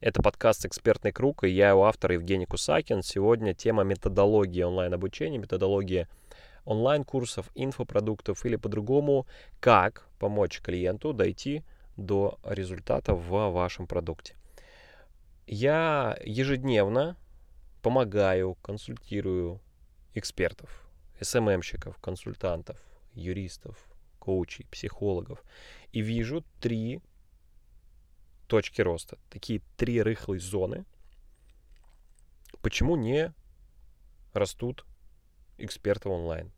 Это подкаст «Экспертный круг», и я его автор Евгений Кусакин. Сегодня тема методологии онлайн-обучения, методология онлайн-курсов, инфопродуктов или по-другому, как помочь клиенту дойти до результата в вашем продукте. Я ежедневно помогаю, консультирую экспертов, СММщиков, консультантов, юристов, коучей, психологов. И вижу три точки роста. Такие три рыхлые зоны. Почему не растут эксперты онлайн?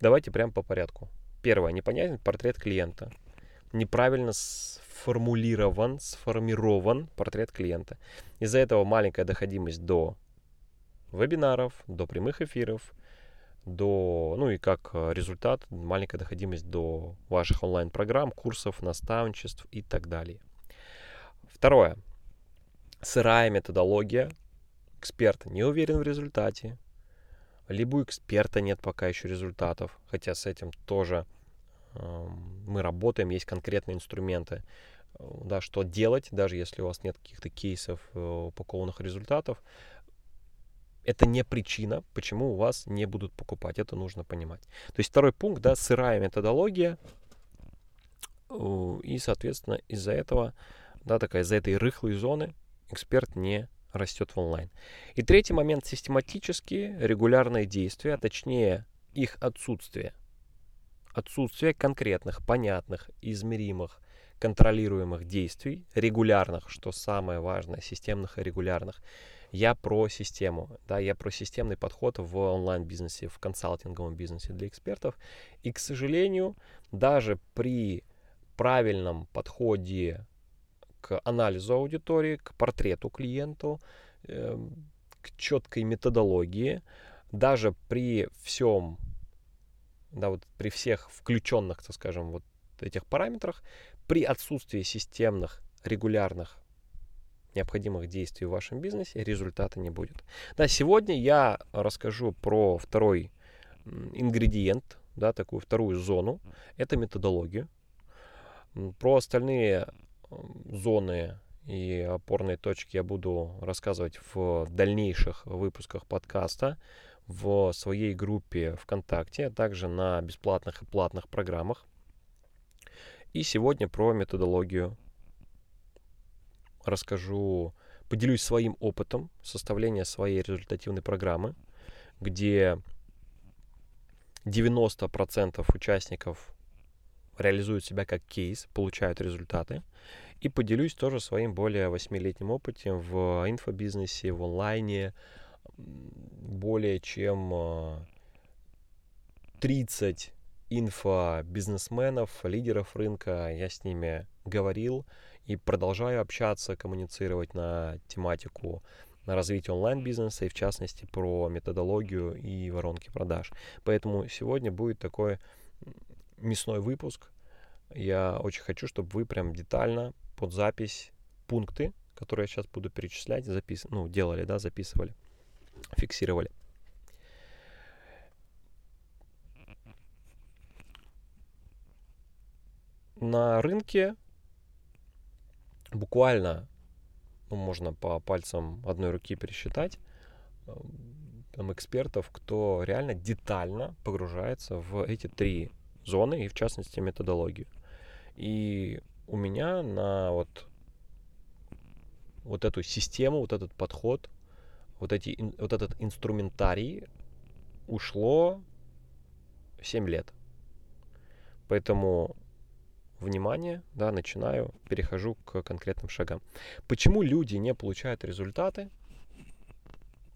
Давайте прямо по порядку. Первое. Непонятен портрет клиента. Неправильно сформулирован, сформирован портрет клиента. Из-за этого маленькая доходимость до вебинаров, до прямых эфиров, до, ну и как результат, маленькая доходимость до ваших онлайн-программ, курсов, наставничеств и так далее. Второе. Сырая методология. Эксперт не уверен в результате. Либо у эксперта нет пока еще результатов, хотя с этим тоже э, мы работаем, есть конкретные инструменты, да, что делать, даже если у вас нет каких-то кейсов э, упакованных результатов. Это не причина, почему у вас не будут покупать. Это нужно понимать. То есть второй пункт, да, сырая методология. И, соответственно, из-за этого да, такая из-за этой рыхлой зоны эксперт не растет в онлайн. И третий момент – систематические регулярные действия, а точнее их отсутствие. Отсутствие конкретных, понятных, измеримых, контролируемых действий, регулярных, что самое важное, системных и регулярных. Я про систему, да, я про системный подход в онлайн-бизнесе, в консалтинговом бизнесе для экспертов. И, к сожалению, даже при правильном подходе к анализу аудитории, к портрету клиенту, эм, к четкой методологии. Даже при всем, да, вот при всех включенных, так скажем, вот этих параметрах, при отсутствии системных, регулярных необходимых действий в вашем бизнесе результата не будет. Да, сегодня я расскажу про второй ингредиент, да, такую вторую зону, это методологию. Про остальные зоны и опорные точки я буду рассказывать в дальнейших выпусках подкаста в своей группе ВКонтакте, а также на бесплатных и платных программах. И сегодня про методологию расскажу, поделюсь своим опытом составления своей результативной программы, где 90% участников реализуют себя как кейс, получают результаты. И поделюсь тоже своим более 8-летним опытом в инфобизнесе, в онлайне. Более чем 30 э, инфобизнесменов, лидеров рынка, я с ними говорил и продолжаю общаться, коммуницировать на тематику на развитие онлайн-бизнеса и в частности про методологию и воронки продаж. Поэтому сегодня будет такой мясной выпуск. Я очень хочу, чтобы вы прям детально под запись пункты, которые я сейчас буду перечислять, запис... ну, делали, да, записывали, фиксировали. На рынке буквально, ну, можно по пальцам одной руки пересчитать, э, там, экспертов, кто реально детально погружается в эти три зоны и в частности методологию. И у меня на вот, вот эту систему, вот этот подход, вот, эти, вот этот инструментарий ушло 7 лет. Поэтому внимание, да, начинаю, перехожу к конкретным шагам. Почему люди не получают результаты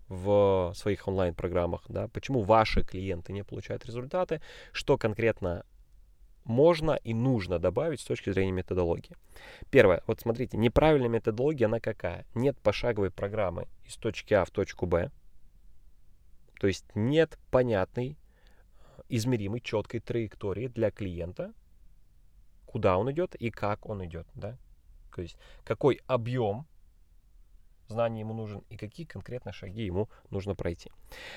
в своих онлайн-программах, да, почему ваши клиенты не получают результаты, что конкретно можно и нужно добавить с точки зрения методологии. Первое, вот смотрите, неправильная методология, она какая? Нет пошаговой программы из точки А в точку Б, то есть нет понятной, измеримой, четкой траектории для клиента, куда он идет и как он идет, да? То есть какой объем знаний ему нужен и какие конкретно шаги ему нужно пройти.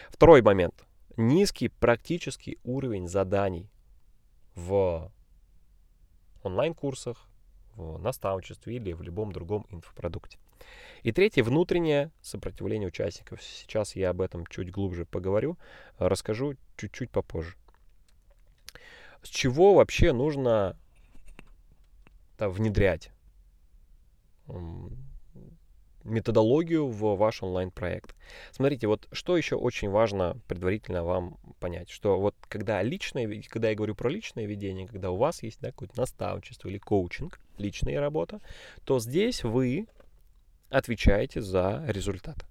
Второй момент. Низкий практический уровень заданий в онлайн-курсах, в наставничестве или в любом другом инфопродукте. И третье, внутреннее сопротивление участников. Сейчас я об этом чуть глубже поговорю, расскажу чуть-чуть попозже. С чего вообще нужно да, внедрять методологию в ваш онлайн-проект. Смотрите, вот что еще очень важно предварительно вам понять, что вот когда личное, когда я говорю про личное ведение, когда у вас есть да, какое-то наставничество или коучинг, личная работа, то здесь вы отвечаете за результат.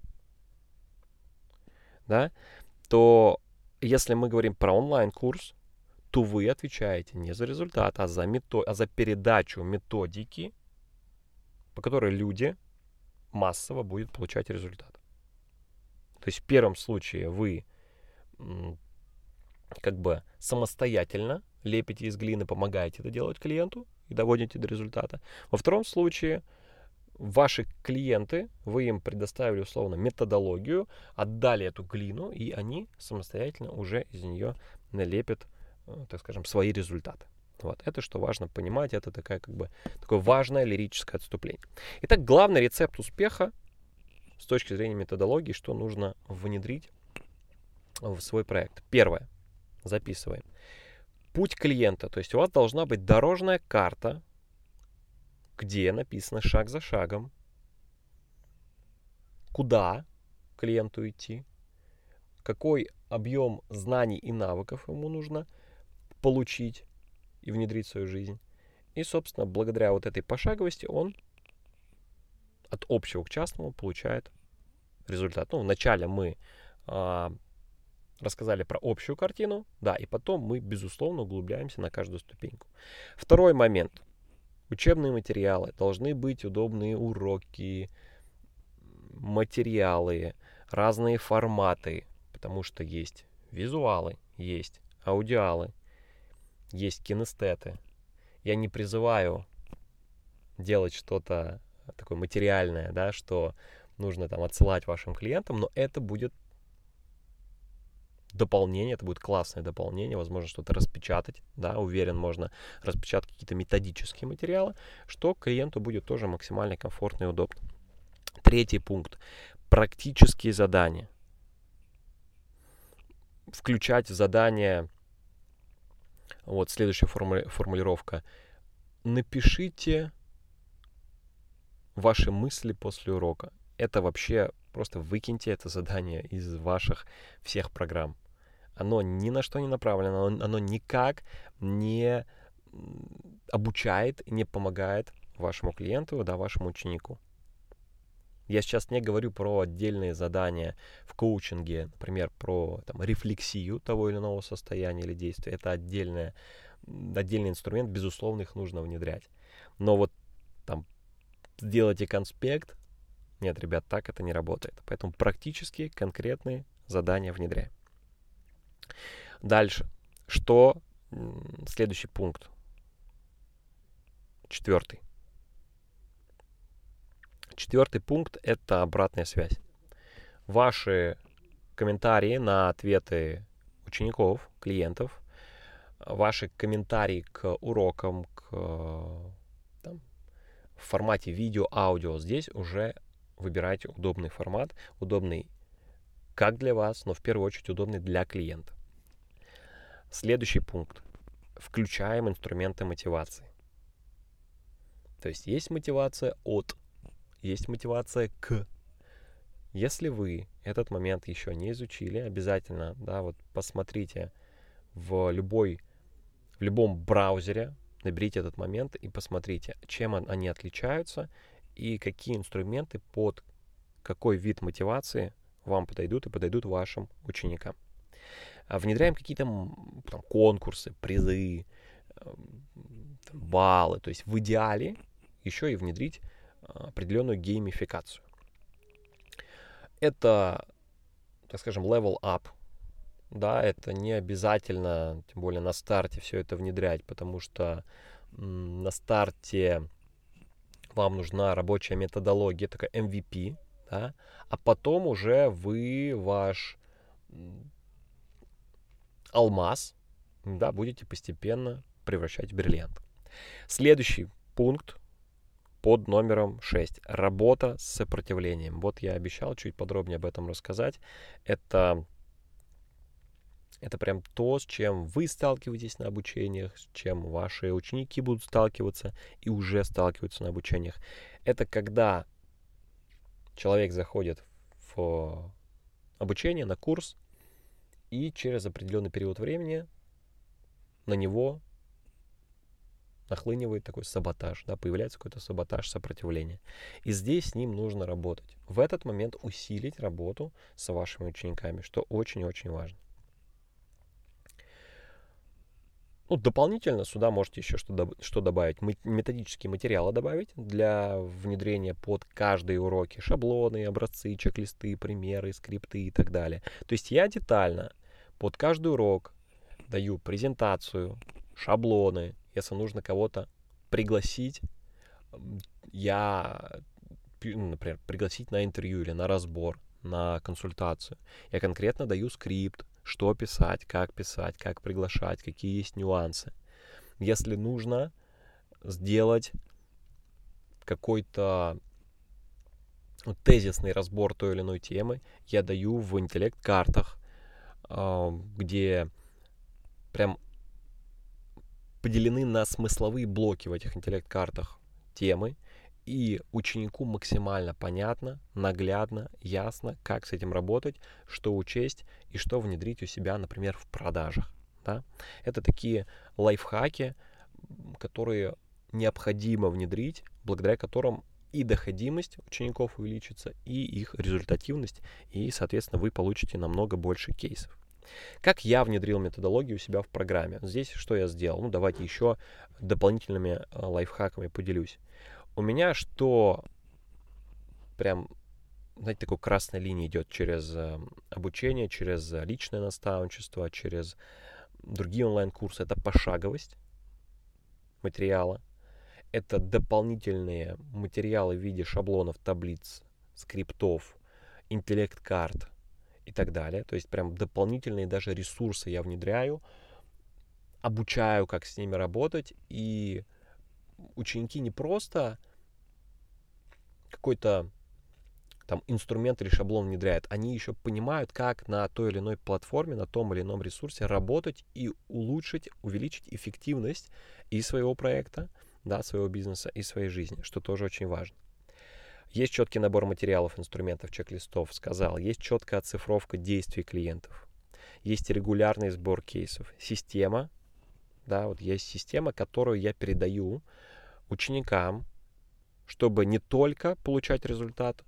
Да? То если мы говорим про онлайн-курс, то вы отвечаете не за результат, а за, мето, а за передачу методики, по которой люди массово будет получать результат. То есть в первом случае вы как бы самостоятельно лепите из глины, помогаете это делать клиенту и доводите до результата. Во втором случае ваши клиенты, вы им предоставили условно методологию, отдали эту глину, и они самостоятельно уже из нее налепят, э, так скажем, свои результаты. Вот. Это что важно понимать, это такая, как бы, такое важное лирическое отступление. Итак, главный рецепт успеха с точки зрения методологии, что нужно внедрить в свой проект. Первое. Записываем. Путь клиента. То есть у вас должна быть дорожная карта, где написано шаг за шагом, куда клиенту идти, какой объем знаний и навыков ему нужно получить, и внедрить в свою жизнь. И, собственно, благодаря вот этой пошаговости он от общего к частному получает результат. Ну, вначале мы а, рассказали про общую картину, да, и потом мы, безусловно, углубляемся на каждую ступеньку. Второй момент. Учебные материалы. Должны быть удобные уроки, материалы, разные форматы, потому что есть визуалы, есть аудиалы, есть кинестеты. Я не призываю делать что-то такое материальное, да, что нужно там отсылать вашим клиентам, но это будет дополнение, это будет классное дополнение, возможно, что-то распечатать, да, уверен, можно распечатать какие-то методические материалы, что клиенту будет тоже максимально комфортно и удобно. Третий пункт. Практические задания. Включать в задания вот следующая формули- формулировка. Напишите ваши мысли после урока. Это вообще просто выкиньте это задание из ваших всех программ. Оно ни на что не направлено, оно, оно никак не обучает не помогает вашему клиенту, да, вашему ученику. Я сейчас не говорю про отдельные задания в коучинге, например, про там, рефлексию того или иного состояния или действия. Это отдельная, отдельный инструмент, безусловно, их нужно внедрять. Но вот там сделайте конспект, нет, ребят, так это не работает. Поэтому практически конкретные задания внедряем. Дальше. Что? Следующий пункт. Четвертый. Четвертый пункт — это обратная связь. Ваши комментарии на ответы учеников, клиентов, ваши комментарии к урокам, к там, в формате видео, аудио. Здесь уже выбирайте удобный формат, удобный как для вас, но в первую очередь удобный для клиента. Следующий пункт. Включаем инструменты мотивации. То есть есть мотивация от есть мотивация к. Если вы этот момент еще не изучили, обязательно, да, вот посмотрите в любой, в любом браузере, наберите этот момент и посмотрите, чем они отличаются и какие инструменты под какой вид мотивации вам подойдут и подойдут вашим ученикам. А внедряем какие-то там, конкурсы, призы, эм, баллы. То есть в идеале еще и внедрить определенную геймификацию. Это, так скажем, level up. Да, это не обязательно, тем более на старте все это внедрять, потому что на старте вам нужна рабочая методология, такая MVP, да, а потом уже вы ваш алмаз, да, будете постепенно превращать в бриллиант. Следующий пункт под номером 6. Работа с сопротивлением. Вот я обещал чуть подробнее об этом рассказать. Это это прям то, с чем вы сталкиваетесь на обучениях, с чем ваши ученики будут сталкиваться и уже сталкиваются на обучениях. Это когда человек заходит в обучение, на курс, и через определенный период времени на него нахлынивает такой саботаж, да, появляется какой-то саботаж сопротивления. И здесь с ним нужно работать. В этот момент усилить работу с вашими учениками, что очень-очень важно. Ну, дополнительно сюда можете еще что, что добавить. Методические материалы добавить для внедрения под каждые уроки. Шаблоны, образцы, чек-листы, примеры, скрипты и так далее. То есть я детально под каждый урок даю презентацию, шаблоны. Если нужно кого-то пригласить, я, ну, например, пригласить на интервью или на разбор, на консультацию. Я конкретно даю скрипт, что писать, как писать, как приглашать, какие есть нюансы. Если нужно сделать какой-то тезисный разбор той или иной темы, я даю в интеллект-картах, а, где прям поделены на смысловые блоки в этих интеллект-картах темы, и ученику максимально понятно, наглядно, ясно, как с этим работать, что учесть и что внедрить у себя, например, в продажах. Да? Это такие лайфхаки, которые необходимо внедрить, благодаря которым и доходимость учеников увеличится, и их результативность, и, соответственно, вы получите намного больше кейсов. Как я внедрил методологию у себя в программе? Здесь что я сделал? Ну, давайте еще дополнительными э, лайфхаками поделюсь у меня что прям, знаете, такой красной линией идет через э, обучение, через э, личное наставничество, через другие онлайн-курсы. Это пошаговость материала. Это дополнительные материалы в виде шаблонов, таблиц, скриптов, интеллект-карт и так далее. То есть прям дополнительные даже ресурсы я внедряю, обучаю, как с ними работать и ученики не просто какой-то там инструмент или шаблон внедряют, они еще понимают, как на той или иной платформе, на том или ином ресурсе работать и улучшить, увеличить эффективность и своего проекта, да, своего бизнеса, и своей жизни, что тоже очень важно. Есть четкий набор материалов, инструментов, чек-листов, сказал. Есть четкая оцифровка действий клиентов. Есть регулярный сбор кейсов. Система, да, вот есть система, которую я передаю ученикам, чтобы не только получать результат,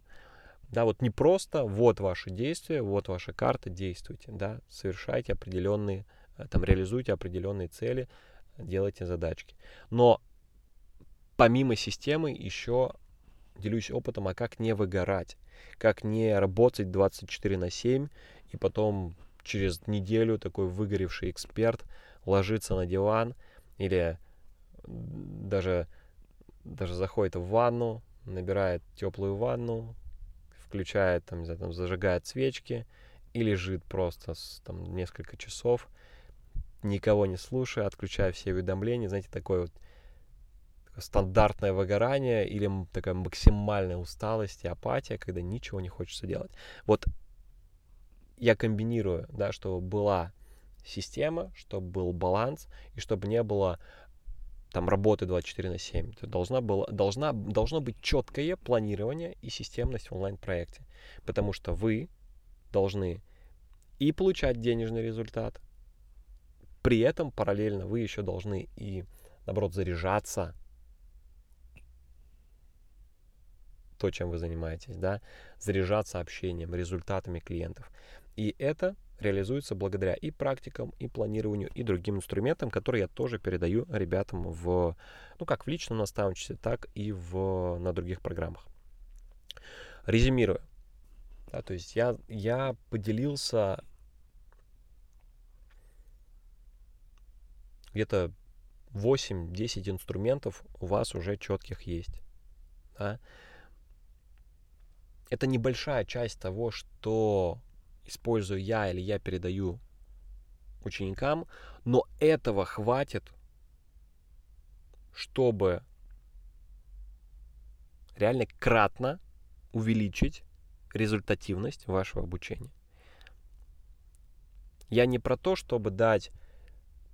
да, вот не просто вот ваши действия, вот ваша карта, действуйте, да, совершайте определенные, э, там, реализуйте определенные цели, делайте задачки. Но помимо системы еще делюсь опытом, а как не выгорать, как не работать 24 на 7 и потом через неделю такой выгоревший эксперт ложится на диван или даже даже заходит в ванну, набирает теплую ванну, включает, там, не знаю, там, зажигает свечки и лежит просто с, там, несколько часов, никого не слушая, отключая все уведомления, знаете, такое вот стандартное выгорание или такая максимальная усталость и апатия, когда ничего не хочется делать. Вот я комбинирую, да, чтобы была система, чтобы был баланс, и чтобы не было там работы 24 на 7. То должна была, должна, должно быть четкое планирование и системность в онлайн-проекте. Потому что вы должны и получать денежный результат, при этом параллельно вы еще должны и, наоборот, заряжаться то, чем вы занимаетесь, да, заряжаться общением, результатами клиентов. И это реализуется благодаря и практикам, и планированию, и другим инструментам, которые я тоже передаю ребятам в, ну как в личном наставничестве, так и в, на других программах. Резюмирую. Да, то есть я, я поделился где-то 8-10 инструментов у вас уже четких есть. Да? Это небольшая часть того, что использую я или я передаю ученикам, но этого хватит, чтобы реально кратно увеличить результативность вашего обучения. Я не про то, чтобы дать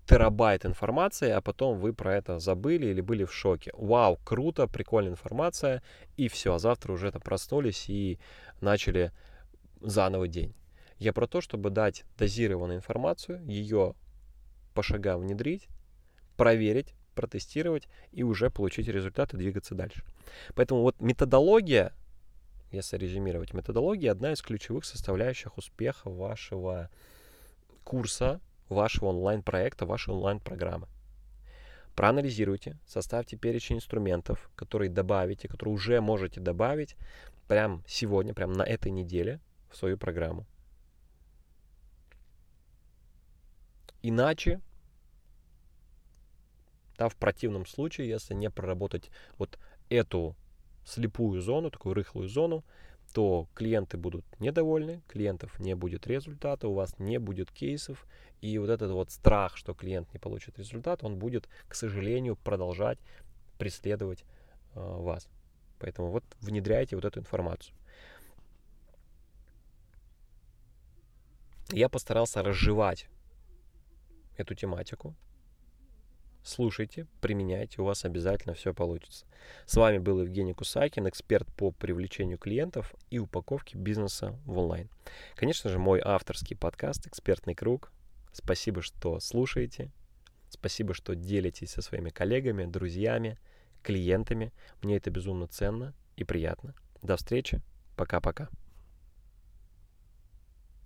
терабайт информации, а потом вы про это забыли или были в шоке. Вау, круто, прикольная информация, и все, а завтра уже это проснулись и начали заново день. Я про то, чтобы дать дозированную информацию, ее по шагам внедрить, проверить, протестировать и уже получить результаты, двигаться дальше. Поэтому вот методология, если резюмировать, методология одна из ключевых составляющих успеха вашего курса, вашего онлайн-проекта, вашей онлайн-программы. Проанализируйте, составьте перечень инструментов, которые добавите, которые уже можете добавить прямо сегодня, прямо на этой неделе в свою программу. Иначе, да, в противном случае, если не проработать вот эту слепую зону, такую рыхлую зону, то клиенты будут недовольны, клиентов не будет результата, у вас не будет кейсов, и вот этот вот страх, что клиент не получит результат, он будет, к сожалению, продолжать преследовать э, вас. Поэтому вот внедряйте вот эту информацию. Я постарался разжевать эту тематику, Слушайте, применяйте, у вас обязательно все получится. С вами был Евгений Кусакин, эксперт по привлечению клиентов и упаковке бизнеса в онлайн. Конечно же, мой авторский подкаст «Экспертный круг». Спасибо, что слушаете. Спасибо, что делитесь со своими коллегами, друзьями, клиентами. Мне это безумно ценно и приятно. До встречи. Пока-пока.